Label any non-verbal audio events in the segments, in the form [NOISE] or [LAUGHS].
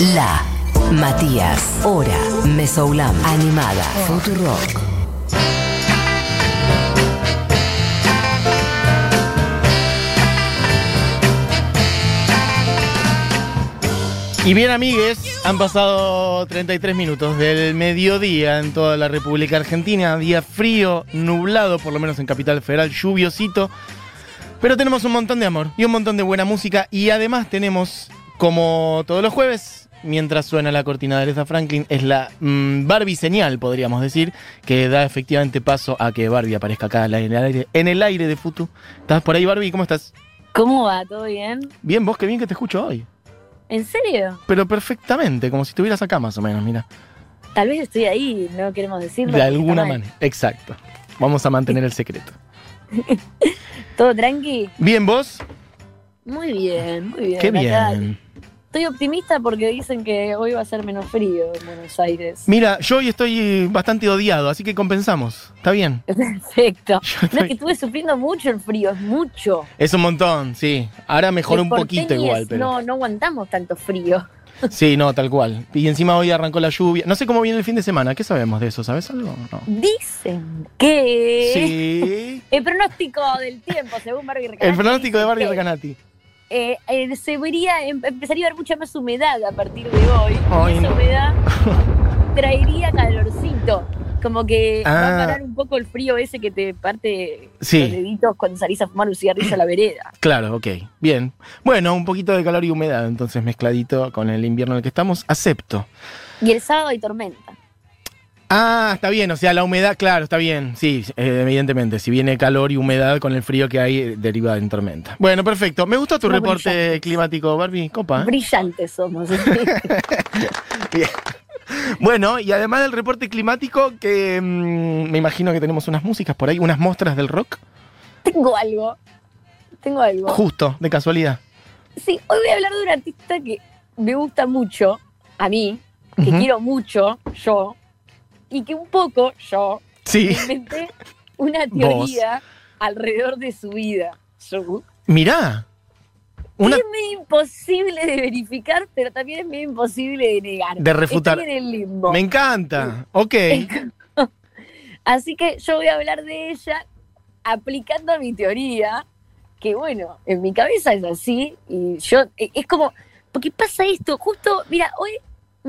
La, Matías, Hora, Mesoulam, Animada, Futurock. Y bien, amigues, han pasado 33 minutos del mediodía en toda la República Argentina. Día frío, nublado, por lo menos en Capital Federal, lluviosito. Pero tenemos un montón de amor y un montón de buena música. Y además tenemos, como todos los jueves, mientras suena la cortina de Aretha Franklin, es la mm, Barbie señal, podríamos decir, que da efectivamente paso a que Barbie aparezca acá en el aire, en el aire de Futu. ¿Estás por ahí, Barbie? ¿Cómo estás? ¿Cómo va? ¿Todo bien? Bien, vos, qué bien que te escucho hoy. ¿En serio? Pero perfectamente, como si estuvieras acá más o menos, mira. Tal vez estoy ahí, no queremos decirlo. De alguna manera. Exacto. Vamos a mantener el secreto. [LAUGHS] ¿Todo tranqui? Bien, vos. Muy bien, muy bien. Qué Acá bien. Estoy optimista porque dicen que hoy va a ser menos frío en Buenos Aires. Mira, yo hoy estoy bastante odiado, así que compensamos. Está bien. [LAUGHS] Perfecto. Yo No estoy- es que estuve sufriendo mucho el frío, es mucho. Es un montón, sí. Ahora mejoró un poquito igual, pero. No, no aguantamos tanto frío. [LAUGHS] Sí, no, tal cual. Y encima hoy arrancó la lluvia. No sé cómo viene el fin de semana. ¿Qué sabemos de eso? ¿Sabes algo? No. Dicen que Sí. [LAUGHS] el pronóstico del tiempo, según Barbie Recanati, El pronóstico de Barbie Recanati. Eh, eh, se vería, em- empezaría a haber mucha más humedad a partir de hoy. Ay, y esa no. humedad [LAUGHS] traería calorcito. Como que va Ah. a parar un poco el frío ese que te parte Sí. los deditos cuando salís a fumar un cigarrillo a la vereda. [CLEARS THROAT] Claro, ok. Bien. Bueno, un poquito de calor y humedad, entonces mezcladito con el invierno en el que estamos. Acepto. Y el sábado hay tormenta. Ah, está bien, o sea, la humedad, claro, está bien, sí, eh, evidentemente, si viene calor y humedad con el frío que hay, eh, deriva en tormenta. Bueno, perfecto, me gustó tu reporte climático, Barbie, copa. ¿eh? Brillantes somos. [LAUGHS] Bien. Bueno, y además del reporte climático, que mm, me imagino que tenemos unas músicas por ahí, unas muestras del rock, Tengo algo. Tengo algo. justo, de casualidad. Sí, hoy voy a hablar de un artista que me gusta mucho, a mí, que quiero mucho, yo, y que un poco yo Sí, inventé una teoría alrededor de su vida. Yo. mirá. Una, Es medio imposible de verificar, pero también es medio imposible de negar. De refutar. Estoy en el limbo. me encanta, [LAUGHS] ok. Así que yo voy a hablar de ella aplicando mi teoría, que bueno, en mi cabeza es así, y yo, e- es como, porque pasa esto, justo, mira, hoy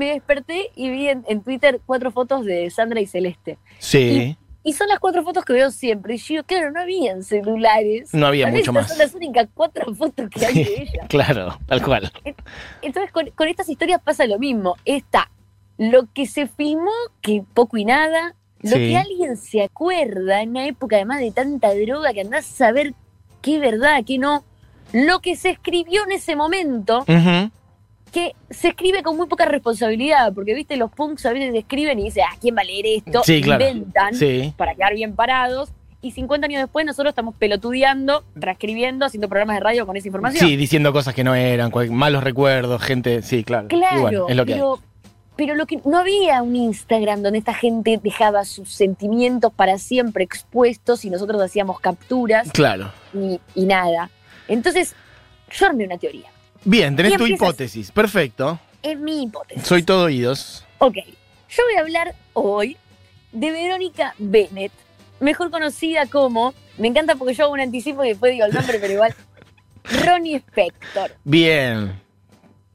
me desperté y vi en, en Twitter cuatro fotos de Sandra y Celeste. Sí, Y son las cuatro fotos que veo siempre. Y yo claro, no habían celulares. no había mucho más. son las únicas cuatro fotos que hay de ella. [LAUGHS] Claro, tal cual. Entonces, con, con estas historias pasa lo mismo. Está lo que se filmó, que poco y nada, lo Sí. que alguien se acuerda en una época además de tanta droga que andás a saber qué es verdad, qué no. Lo que se escribió en ese momento, Ujú. Que se escribe con muy poca responsabilidad, porque viste, los punks a veces escriben y dicen, ah, ¿quién va a leer esto? Sí, claro. Inventan Sí, para quedar bien parados. Y 50 años después nosotros estamos pelotudeando, transcribiendo, haciendo programas de radio con esa información. sí, diciendo cosas que no eran, malos recuerdos, gente, sí, claro. Claro, es lo que hay. pero, pero lo que no había un Instagram donde esta gente dejaba sus sentimientos para siempre expuestos y nosotros hacíamos capturas Claro. y, y nada. Entonces, yo armé una teoría. Bien, tenés tu hipótesis. Perfecto. Es mi hipótesis. Soy todo oídos. Ok, yo voy a hablar hoy de Verónica Bennett, mejor conocida como, me encanta porque yo hago un anticipo y después digo el nombre, pero igual, [LAUGHS] Ronnie Spector. Bien.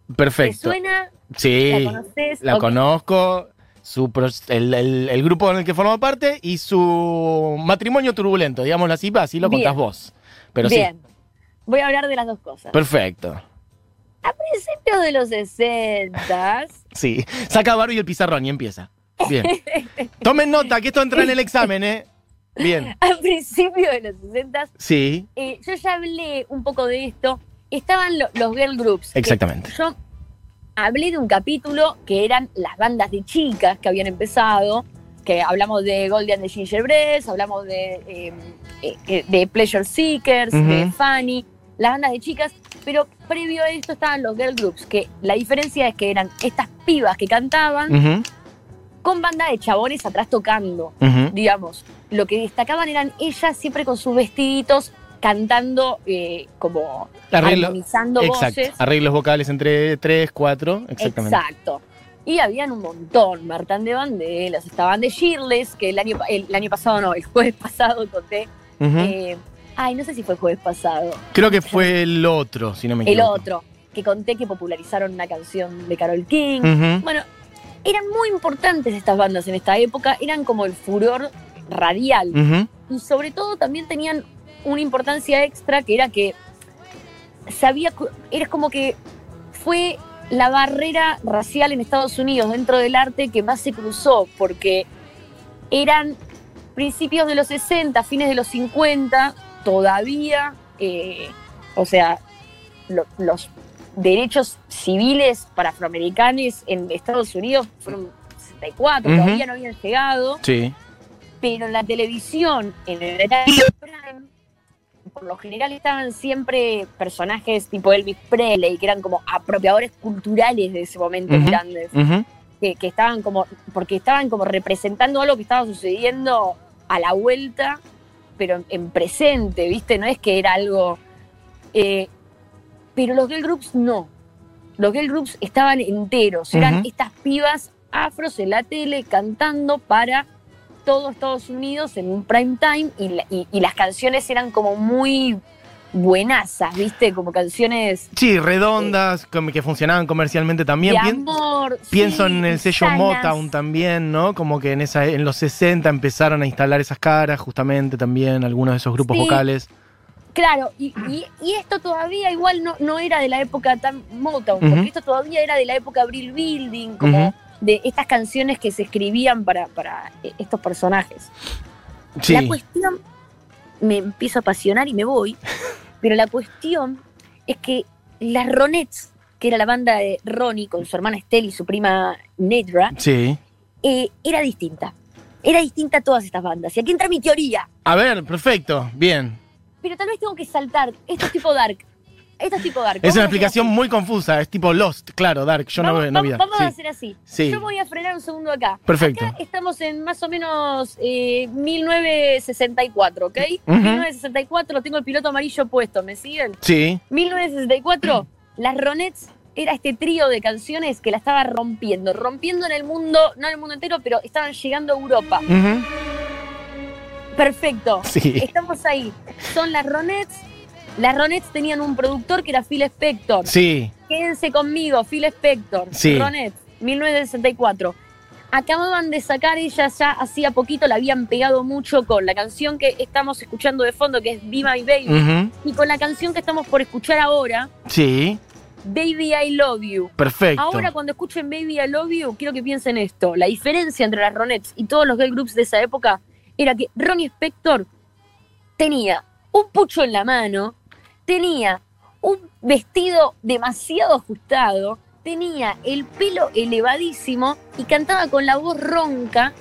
¿Te Perfecto. suena? Sí, ¿La conoces? la conozco. Su pro- el, el- el grupo en el que forma parte y su matrimonio turbulento, digámoslo así, así lo Bien. contás vos. Pero Bien, voy a hablar de las dos cosas. perfecto. A principios de los 60, Sí. Saca Barbie el pizarrón y empieza. Bien. Tomen nota que esto entra en el examen, ¿eh? Bien. a principios de los 60, Sí, eh, yo ya hablé un poco de esto. Estaban lo- los girl groups. exactamente. Yo hablé de un capítulo que eran las bandas de chicas que habían empezado, que hablamos de Golden de Gingerbread, hablamos de, eh, eh, de Pleasure Seekers, de. Fanny, las bandas de chicas, pero previo a esto estaban los girl groups, que la diferencia es que eran estas pibas que cantaban con banda de chabones atrás tocando, digamos. Lo que destacaban eran ellas siempre con sus vestiditos cantando eh, como Arreglo- voces. Arreglos vocales entre tres, cuatro. Exactamente. Exacto. Y habían un montón, Martán de Bandelas, estaban de Shirles, que el año, el, año pasado no, el jueves pasado conté. Eh, ay, no sé si fue el jueves pasado. Creo que fue el otro, si no me El equivoco. otro, que conté que popularizaron una canción de Carol King. Bueno, eran muy importantes estas bandas en esta época, eran como el furor radial. Y sobre todo también tenían una importancia extra que era que sabía, era como que fue la barrera racial en Estados Unidos dentro del arte que más se cruzó, porque eran principios de los 60, fines de los 50, todavía, eh, o sea, lo- los derechos civiles para afroamericanos en Estados Unidos fueron 64, Ujú. todavía no habían llegado Sí. pero en la televisión, en el prime, por lo general estaban siempre personajes tipo Elvis Presley, que eran como apropiadores culturales de ese momento Ujú. grandes, que, que estaban como, porque estaban como representando algo que estaba sucediendo a la vuelta, pero en, en presente, ¿viste? No es que era algo... eh, pero los girl groups no. Los girl groups estaban enteros, eran estas pibas afros en la tele cantando para todo Estados Unidos en un prime time y, la- y- y las canciones eran como muy buenazas, ¿viste? Como canciones Sí, redondas, que funcionaban comercialmente también. de amor. Pienso sí, en el sello sanas. Motown también, ¿no? Como que en esa en los 60 empezaron a instalar esas caras, justamente también, algunos de esos grupos Sí. vocales. Claro, y, y- y esto todavía igual no, no era de la época tan Motown, porque esto todavía era de la época Brill Building, como de estas canciones que se escribían para, para eh, estos personajes. Sí. La cuestión, me empiezo a apasionar y me voy, [LAUGHS] pero la cuestión es que las Ronettes, que era la banda de Ronnie con su hermana Estelle y su prima Nedra, Sí. eh, era distinta. Era distinta a todas estas bandas. Y aquí entra mi teoría. A ver, perfecto, bien. Pero tal vez tengo que saltar. Esto es tipo Dark. Esto es tipo Dark. Es una explicación muy confusa, es tipo Lost, claro, Dark, yo no, vamos, no vi vamos- a hacer así. Sí. Yo voy a frenar un segundo acá. Perfecto. Acá estamos en más o menos eh, 1964, ¿ok? Ujú. 1964, tengo el piloto amarillo puesto, ¿me siguen? Sí. 1964, las Ronettes era este trío de canciones que la estaba rompiendo, rompiendo en el mundo, no en el mundo entero, pero estaban llegando a Europa. Perfecto. Sí. Estamos ahí. Son las Ronettes. Las Ronettes tenían un productor que era Phil Spector. Sí. Quédense conmigo, Phil Spector. Sí. Ronettes, 1964. Acababan de sacar, ellas ya hacía poquito la habían pegado mucho con la canción que estamos escuchando de fondo, que es Be My Baby, y con la canción que estamos por escuchar ahora, Sí. Baby I Love You. Perfecto. Ahora cuando escuchen Baby I Love You, quiero que piensen esto. La diferencia entre las Ronettes y todos los girl groups de esa época era que Ronnie Spector tenía un pucho en la mano, tenía un vestido demasiado ajustado, tenía el pelo elevadísimo y cantaba con la voz ronca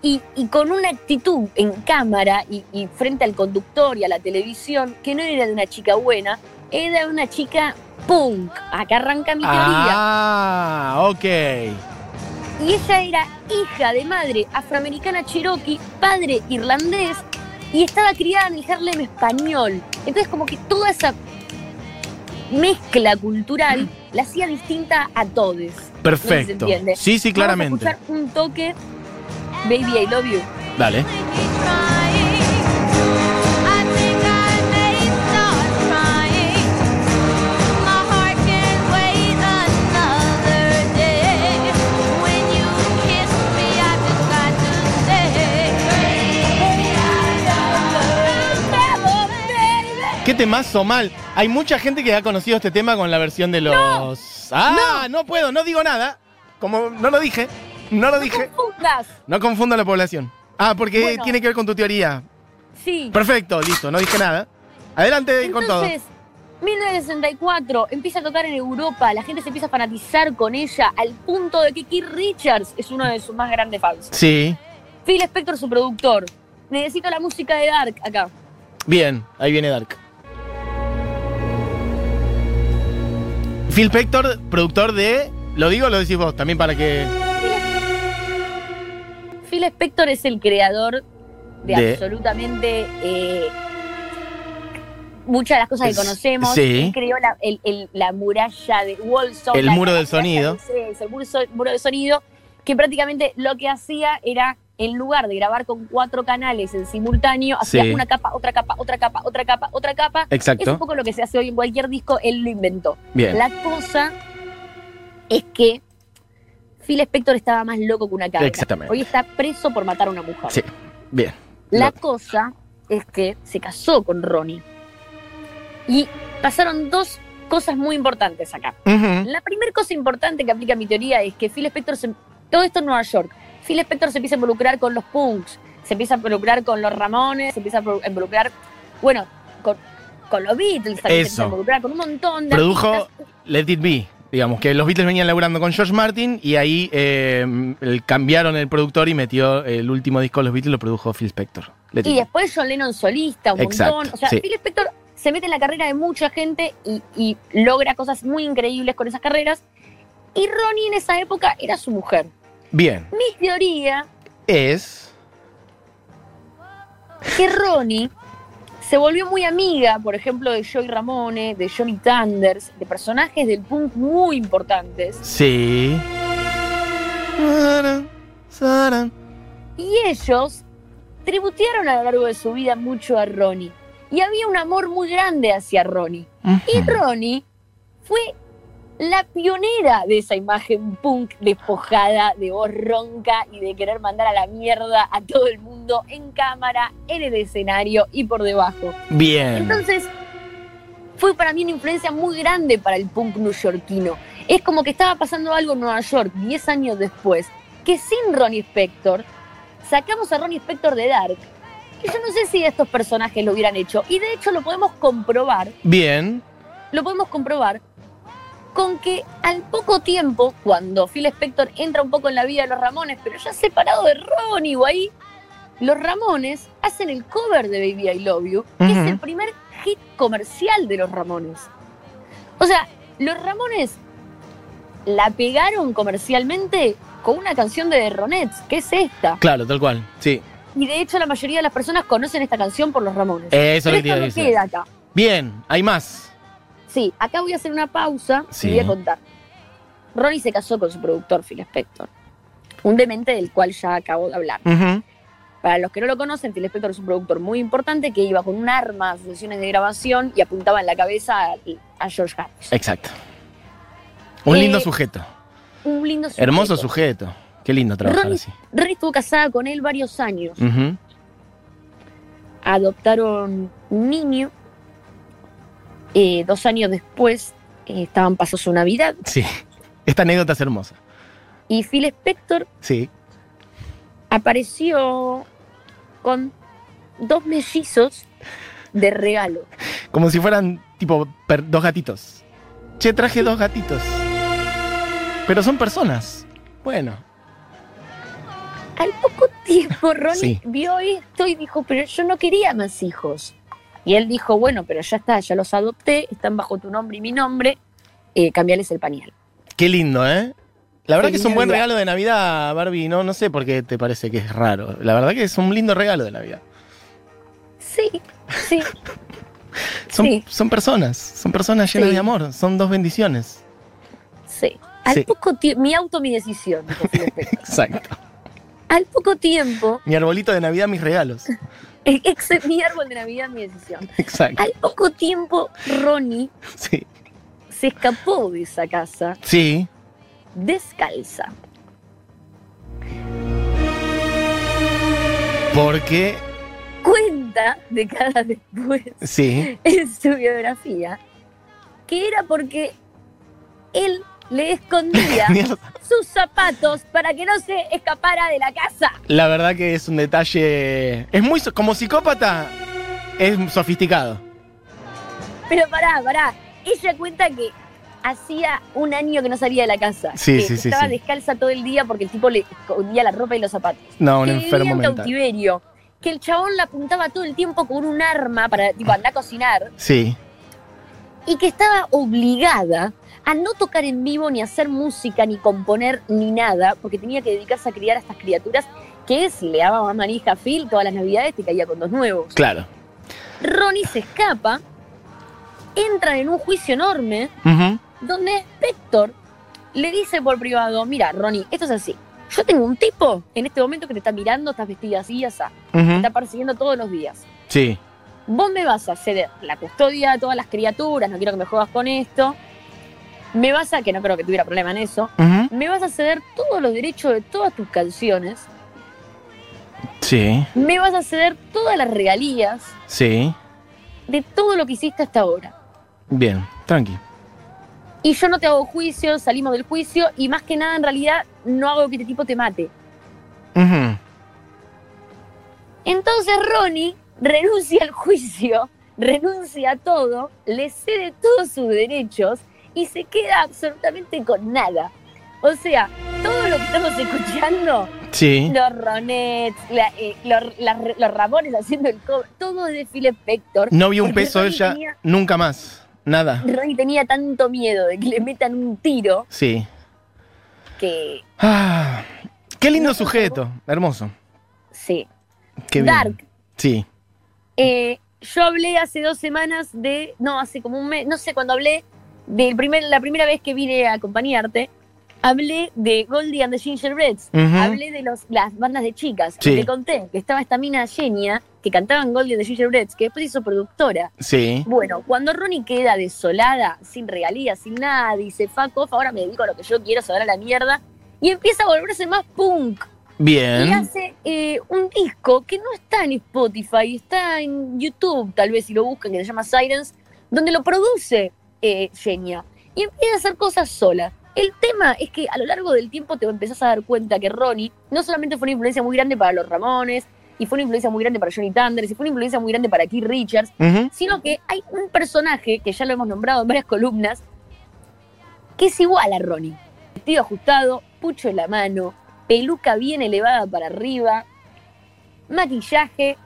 y, y con una actitud en cámara y, y frente al conductor y a la televisión que no era de una chica buena, era de una chica punk. Acá arranca mi teoría. Ah, ok. Y ella era hija de madre afroamericana cherokee, padre irlandés, y estaba criada en el Harlem español. Entonces como que toda esa mezcla cultural la hacía distinta a todos. Perfecto. Sí, sí, claramente. Vamos a escuchar un toque, Baby I Love You. Dale. ¿Qué temazo mal? Hay mucha gente que ha conocido este tema con la versión de los. ¡Ah! No. puedo, no digo nada. Como no lo dije. No lo dije. Confundas. No confunda a la población. Ah, porque Bueno. tiene que ver con tu teoría. Sí. Perfecto, listo, no dije nada. Adelante con todo. Entonces, 1964 empieza a tocar en Europa, la gente se empieza a fanatizar con ella al punto de que Keith Richards es uno de sus más grandes fans. Sí. Phil Spector, su productor. Necesito la música de Dark acá. Bien, ahí viene Dark. Phil Spector, productor de. Lo digo o lo decís vos, también para que. Phil Spector es el creador de, De- absolutamente eh, muchas de las cosas que conocemos. sí. Él creó la, el- el- la muralla de Wolson. El la- muro del sonido. Es el muro, muro del sonido, que prácticamente lo que hacía era, en lugar de grabar con cuatro canales en simultáneo, hacía Sí. una capa, otra capa, otra capa, otra capa, otra capa. Es Exacto. un poco lo que se hace hoy en cualquier disco, él lo inventó. Bien. La cosa es que Phil Spector estaba más loco que una cabra. Exactamente. Hoy está preso por matar a una mujer. Sí. Bien. La cosa es que se casó con Ronnie. Y pasaron dos cosas muy importantes acá. La primera cosa importante que aplica mi teoría es que Phil Spector, se- todo esto en Nueva York, Phil Spector se empieza a involucrar con los punks, se empieza a involucrar con los Ramones, se empieza a involucrar, bueno, con, con los Beatles, también se empieza a involucrar con un montón de Produjo artistas. Let It Be. Digamos que los Beatles venían laburando con George Martin y ahí eh, el- cambiaron el productor y metió el último disco de los Beatles, lo produjo Phil Spector. Let Y después John Lennon solista, un Exacto, montón. O sea, sí. Phil Spector se mete en la carrera de mucha gente y, y logra cosas muy increíbles con esas carreras. Y Ronnie en esa época era su mujer. Bien. Mi teoría Es. que Ronnie se volvió muy amiga, por ejemplo, de Joey Ramone, de Johnny Thunders, de personajes del punk muy importantes. Sí. Y ellos tributearon a lo largo de su vida mucho a Ronnie. Y había un amor muy grande hacia Ronnie. Y. Ronnie fue la pionera de esa imagen punk despojada de voz ronca y de querer mandar a la mierda a todo el mundo en cámara, en el escenario y por debajo. Bien. Entonces, fue para mí una influencia muy grande para el punk neoyorquino. Es como que estaba pasando algo en Nueva York 10 años después, que sin Ronnie Spector, sacamos a Ronnie Spector de Dark. Y yo no sé si estos personajes lo hubieran hecho. Y de hecho lo podemos comprobar Bien. lo podemos comprobar con que al poco tiempo, cuando Phil Spector entra un poco en la vida de los Ramones, pero ya separado de Ronnie o ahí, los Ramones hacen el cover de Baby I Love You, que es el primer hit comercial de los Ramones. O sea, los Ramones la pegaron comercialmente con una canción de The Ronettes, que es esta. Claro, tal cual. Sí. Y de hecho la mayoría de las personas conocen esta canción por los Ramones. Eso pero es lo que esto no queda acá. Bien, hay más. Sí, acá voy a hacer una pausa Sí. y voy a contar. Ronnie se casó con su productor Phil Spector, un demente del cual ya acabo de hablar. Para los que no lo conocen, Phil Spector es un productor muy importante que iba con un arma a sesiones de grabación y apuntaba en la cabeza a, a George Harrison. Exacto. Un Eh, lindo sujeto. Un lindo sujeto. Hermoso sujeto. Qué lindo trabajar Ronnie, así. Ronnie estuvo casada con él varios años. Adoptaron un niño. Eh, dos años después eh, estaban pasó su Navidad Sí. Esta anécdota es hermosa. y Phil Spector Sí. apareció con dos mellizos de regalo. Como si fueran tipo per- dos gatitos. Che, traje dos gatitos. Pero son personas. Bueno. Al poco tiempo [LAUGHS] Ronnie Sí. vio esto y dijo, pero yo no quería más hijos. Y él dijo, bueno, pero ya está, ya los adopté, están bajo tu nombre y mi nombre, eh, cambiales el pañal. Qué lindo, ¿eh? La verdad que es un buen Navidad. regalo de Navidad, Barbie. No, no sé por qué te parece que es raro. La verdad que es un lindo regalo de Navidad. Sí, sí, [LAUGHS] Son, Sí. son personas, son personas llenas Sí. de amor, son dos bendiciones. sí. Al Sí. poco tiempo, mi auto, mi decisión. [LAUGHS] Exacto. Al poco tiempo, Mi arbolito de Navidad, mis regalos. Ex- mi árbol de Navidad, mi decisión. Exacto. Al poco tiempo, Ronnie Sí. se escapó de esa casa Sí. descalza. Porque. Cuenta décadas después Sí. en su biografía que era porque él le escondía [LAUGHS] sus zapatos para que no se escapara de la casa. La verdad que es un detalle. Es muy. Como psicópata, es sofisticado. Pero pará, pará. Ella cuenta que hacía un año que no salía de la casa. Sí, que sí, sí, Estaba sí. descalza todo el día porque el tipo le escondía la ropa y los zapatos. No, un que vivía enfermo en mental. cautiverio. Que el chabón la apuntaba todo el tiempo con un arma para tipo andar a cocinar. Sí. y que estaba obligada a no tocar en vivo, ni hacer música, ni componer, ni nada, porque tenía que dedicarse a criar a estas criaturas que si le daba manija a Phil todas las navidades te caía con dos nuevos. Claro. Ronnie se escapa entran en un juicio enorme donde Spector le dice por privado, mira, Ronnie, esto es así. Yo tengo un tipo en este momento que te está mirando, estás vestida así y así, te está persiguiendo todos los días. Sí. Vos me vas a ceder la custodia de todas las criaturas, no quiero que me juegas con esto. Me vas a, que no creo que tuviera problema en eso, me vas a ceder todos los derechos de todas tus canciones, Sí. me vas a ceder todas las regalías Sí. de todo lo que hiciste hasta ahora. Bien. Tranqui. Y yo no te hago juicio, salimos del juicio y más que nada en realidad no hago que este tipo te mate. Entonces Ronnie renuncia al juicio, renuncia a todo, le cede todos sus derechos y se queda absolutamente con nada. O sea, todo lo que estamos escuchando, Sí. los Ronets, la- eh, los, las- los Ramones haciendo el cover, todo es de Phil Spector. No vio un peso Ronnie ella tenía- nunca más. Nada. Ronnie tenía tanto miedo de que le metan un tiro Sí. que, Ah, qué lindo No, sujeto. Hermoso. sí. Qué bien. Dark. Sí. Eh, yo hablé hace dos semanas de, no, hace como un mes, no sé, cuando hablé de primer, la primera vez que vine a acompañarte, hablé de Goldie and the Gingerbreads, Ujú. hablé de los, las bandas de chicas, Sí. y te conté que estaba esta mina genia que cantaba en Goldie and the Gingerbreads, que después hizo productora. Sí. Bueno, cuando Ronnie queda desolada, sin regalías, sin nada, dice, fuck off, ahora me dedico a lo que yo quiero, se a la mierda, y empieza a volverse más punk. Y Bien. hace eh, un disco que no está en Spotify, está en YouTube, tal vez si lo buscan, que se llama Silence, donde lo produce eh, Genia. Y empieza a hacer cosas sola. El tema es que a lo largo del tiempo te empezás a dar cuenta que Ronnie no solamente fue una influencia muy grande para los Ramones, y fue una influencia muy grande para Johnny Thunders, y fue una influencia muy grande para Keith Richards, sino que hay un personaje que ya lo hemos nombrado en varias columnas, que es igual a Ronnie. Vestido ajustado, pucho en la mano, peluca bien elevada para arriba, maquillaje.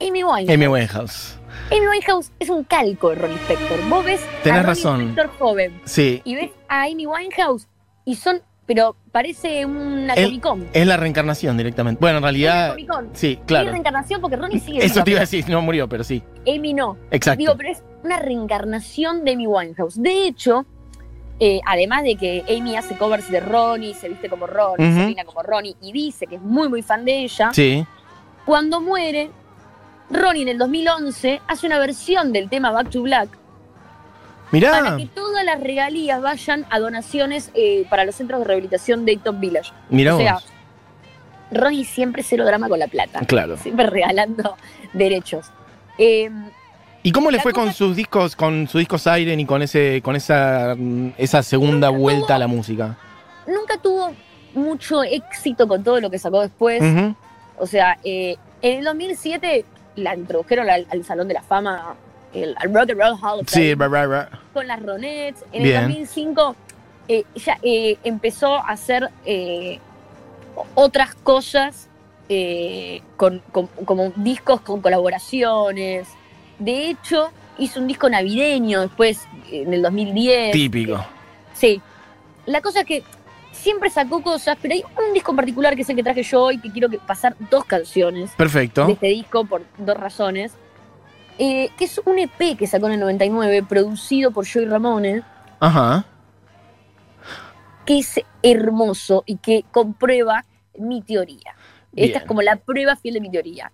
Amy Winehouse. Amy Winehouse. Amy Winehouse es un calco de Ronnie Spector. Vos ves Tenés a razón. Spector joven Sí. y ves a Amy Winehouse y son, pero parece una El- Comic Con. Es la reencarnación directamente. Bueno, en Una realidad. Comic Con. Sí, Es claro. reencarnación porque Ronnie sigue [LAUGHS] Eso te iba a decir, no murió, pero sí. Amy no. Exacto. Digo, pero es una reencarnación de Amy Winehouse. De hecho, eh, además de que Amy hace covers de Ronnie, se viste como Ronnie, se peina como Ronnie y dice que es muy, muy fan de ella, Sí. cuando muere, Ronnie en el 2011 hace una versión del tema Back to Black para Mirá, que todas las regalías vayan a donaciones eh, para los centros de rehabilitación de Top Village. mirá o sea, vos. Ronnie siempre cero drama con la plata, Claro. siempre regalando [LAUGHS] derechos. Eh, ¿Y cómo le fue con sus discos, con sus discos Siren y con ese, con esa, esa segunda vuelta tuvo- a la música? nunca tuvo mucho éxito con todo lo que sacó después. O sea, eh, en el 2007 la introdujeron al, al Salón de la Fama, el, al Rock and Roll Hall of Sí, bra, bra, bra. con las Ronettes. En Bien. el 2005 eh, ya eh, empezó a hacer eh, otras cosas eh, con, con- como discos con colaboraciones. De hecho, hizo un disco navideño después, en el 2010. típico. Sí. La cosa es que siempre sacó cosas, pero hay un disco en particular que es el que traje yo hoy, que quiero que pasar dos canciones Perfecto. de este disco por dos razones. Eh, que es un EP que sacó en el 99, producido por Joey Ramone, Ajá. que es hermoso y que comprueba mi teoría. Esta es como la prueba fiel de mi teoría.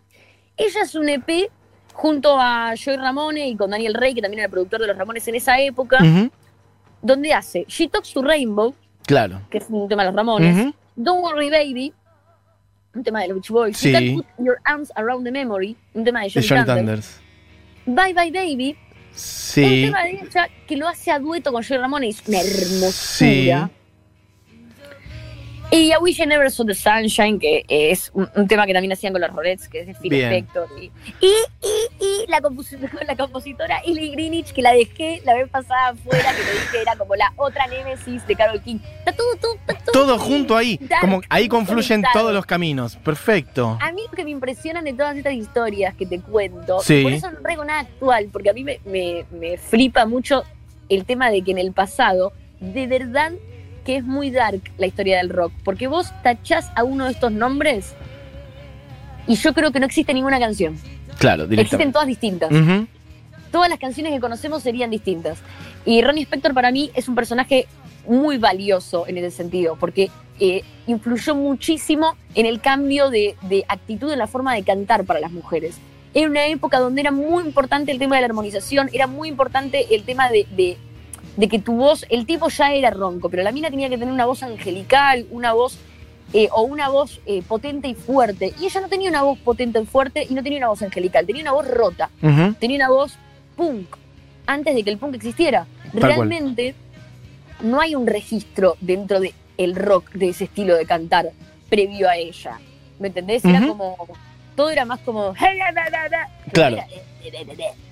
Ella es un EP junto a Joey Ramone y con Daniel Rey, que también era el productor de los Ramones en esa época, donde hace She Talks to Rainbow, Claro. que es un tema de los Ramones, Ujú. Don't Worry Baby, un tema de los Beach Boys. Sí. You Can Put Your Arms Around the Memory, un tema de Johnny, Johnny Thunders. Bye Bye Baby, un Sí. tema de ella que lo hace a dueto con Joey Ramone y es una hermosura. Sí. Y I Wish I Never Saw the Sunshine, que es un, un tema que también hacían con los Rolettes, que es de Phil. Spector. Y, y, y, y la, compositora, [LAUGHS] la compositora Ellie Greenwich, que la dejé la vez pasada afuera, que te dije era como la otra némesis de Carol King. Está todo, todo, está todo, Todo junto ahí. Dark, Como ahí confluyen todos los caminos. Perfecto. A mí lo que me impresionan de todas estas historias que te cuento, Sí. por eso no traigo nada actual, porque a mí me, me, me flipa mucho el tema de que en el pasado, de verdad que es muy dark la historia del rock, porque vos tachás a uno de estos nombres y yo creo que no existe ninguna canción. Claro, Existen todas distintas. Ujú. todas las canciones que conocemos serían distintas. Y Ronnie Spector para mí es un personaje muy valioso en ese sentido, porque eh, influyó muchísimo en el cambio de, de actitud en la forma de cantar para las mujeres. Era una época donde era muy importante el tema de la armonización, era muy importante el tema de, de- de que tu voz, el tipo ya era ronco, pero la mina tenía que tener una voz angelical, una voz eh, o una voz eh, potente y fuerte. Y ella no tenía una voz potente y fuerte y no tenía una voz angelical, tenía una voz rota, tenía una voz punk, antes de que el punk existiera. Realmente no hay un registro dentro del el rock de ese estilo de cantar previo a ella. ¿Me entendés? Era como. Todo era más como. [LAUGHS] Claro. Era-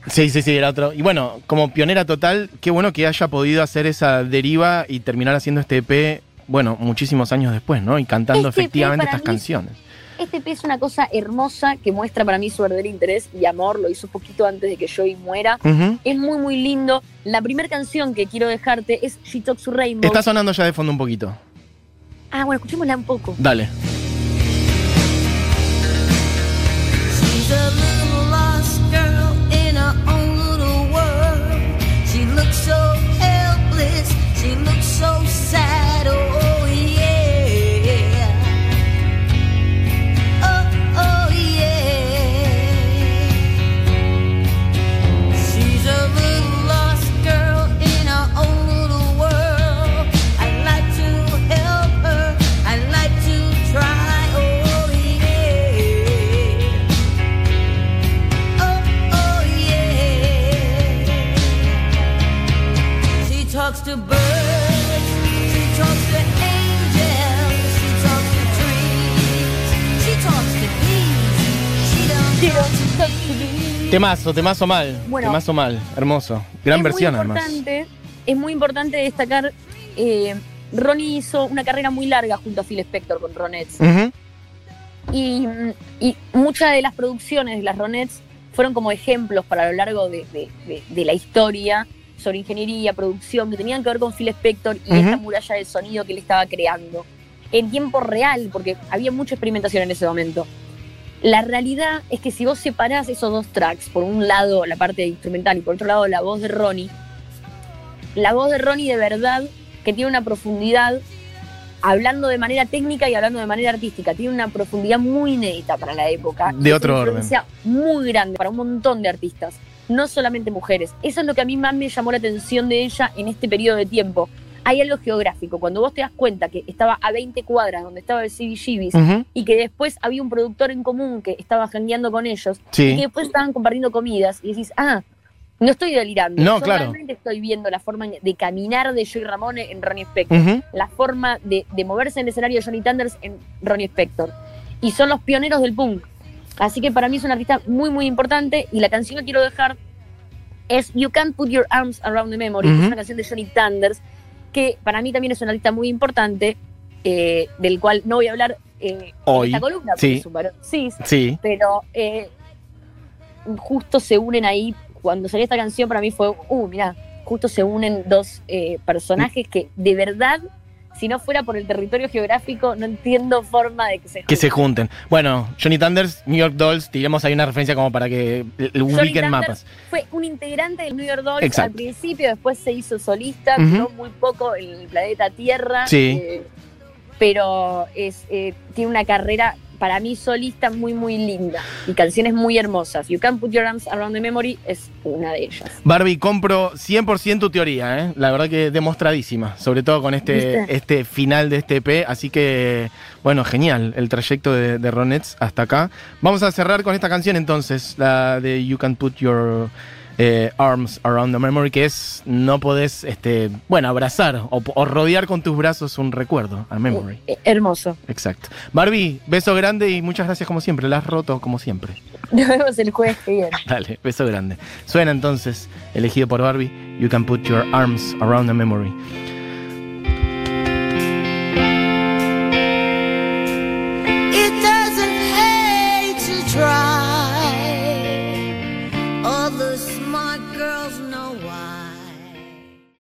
Sí, sí, sí, era otro. Y bueno, como pionera total, qué bueno que haya podido hacer esa deriva y terminar haciendo este EP, bueno, muchísimos años después, ¿no? Y cantando Este EP efectivamente estas mí- canciones. Este EP es una cosa hermosa que muestra para mí su verdadero interés y amor. Lo hizo poquito antes de que Joey muera. Ujú. Es muy, muy lindo. La primera canción que quiero dejarte es She Talks to Rainbow. Está sonando ya de fondo un poquito. Ah, bueno, escuchémosla un poco. Dale. Temazo, temazo mal. Bueno. temazo mal. Hermoso. Gran es versión, muy además. Es muy importante destacar. eh, Ronnie hizo una carrera muy larga junto a Phil Spector con Ronettes. Y, y muchas de las producciones de las Ronettes fueron como ejemplos para lo largo de, de- de- de la historia sobre ingeniería, producción, que tenían que ver con Phil Spector y Ujú. esta muralla de sonido que él estaba creando. En tiempo real, porque había mucha experimentación en ese momento. La realidad es que si vos separás esos dos tracks, por un lado la parte instrumental y por otro lado la voz de Ronnie, la voz de Ronnie de verdad que tiene una profundidad hablando de manera técnica y hablando de manera artística. Tiene una profundidad muy inédita para la época. De otro orden. muy grande para un montón de artistas, no solamente mujeres. Eso es lo que a mí más me llamó la atención de ella en este periodo de tiempo. Hay algo geográfico. Cuando vos te das cuenta que estaba a 20 cuadras donde estaba el CBGBs Ujú. y que después había un productor en común que estaba jangueando con ellos y que después estaban compartiendo comidas y decís, ah, no estoy delirando. No, Yo claro. realmente estoy viendo la forma de caminar de Joey Ramone en Ronnie Spector la forma de, de moverse en el escenario de Johnny Thunders en Ronnie Spector. Y son los pioneros del punk. Así que para mí es un artista muy, muy importante. Y la canción que quiero dejar es You Can't Put Your Arms Around the Memory, que es una canción de Johnny Thunders, que para mí también es un artista muy importante, eh, del cual no voy a hablar eh, Hoy, en esta columna, sí. es un varón cis, Sí. pero eh, justo se unen ahí. Cuando salió esta canción, para mí fue, uh, mira, justo se unen dos eh, personajes que de verdad, si no fuera por el territorio geográfico, no entiendo forma de que se Que se junten. junten. Bueno, Johnny Thunders, New York Dolls, tiremos ahí una referencia como para que l- Johnny ubiquen Thunders mapas. Fue un integrante del New York Dolls Exacto. al principio, después se hizo solista, duró muy poco en el planeta Tierra. Sí. eh, pero es, eh, tiene una carrera para mí solista muy, muy linda y canciones muy hermosas. You Can't Put Your Arms Around the Memory es una de ellas. Barbie, compro 100% tu teoría, ¿eh? La verdad que demostradísima, sobre todo con este, ¿Viste? este final de este EP. Así que, bueno, genial el trayecto de, de Ronettes hasta acá. Vamos a cerrar con esta canción entonces, la de You Can Put Your eh, Arms Around the Memory, que es no podés, este, bueno, abrazar o, o rodear con tus brazos un recuerdo, a memory. Eh, hermoso. Exacto. Barbie, beso grande y muchas gracias como siempre. La has roto como siempre. [LAUGHS] Nos vemos el jueves que viene. [LAUGHS] Dale, beso grande. Suena entonces, elegido por Barbie, You Can Put Your Arms Around the Memory.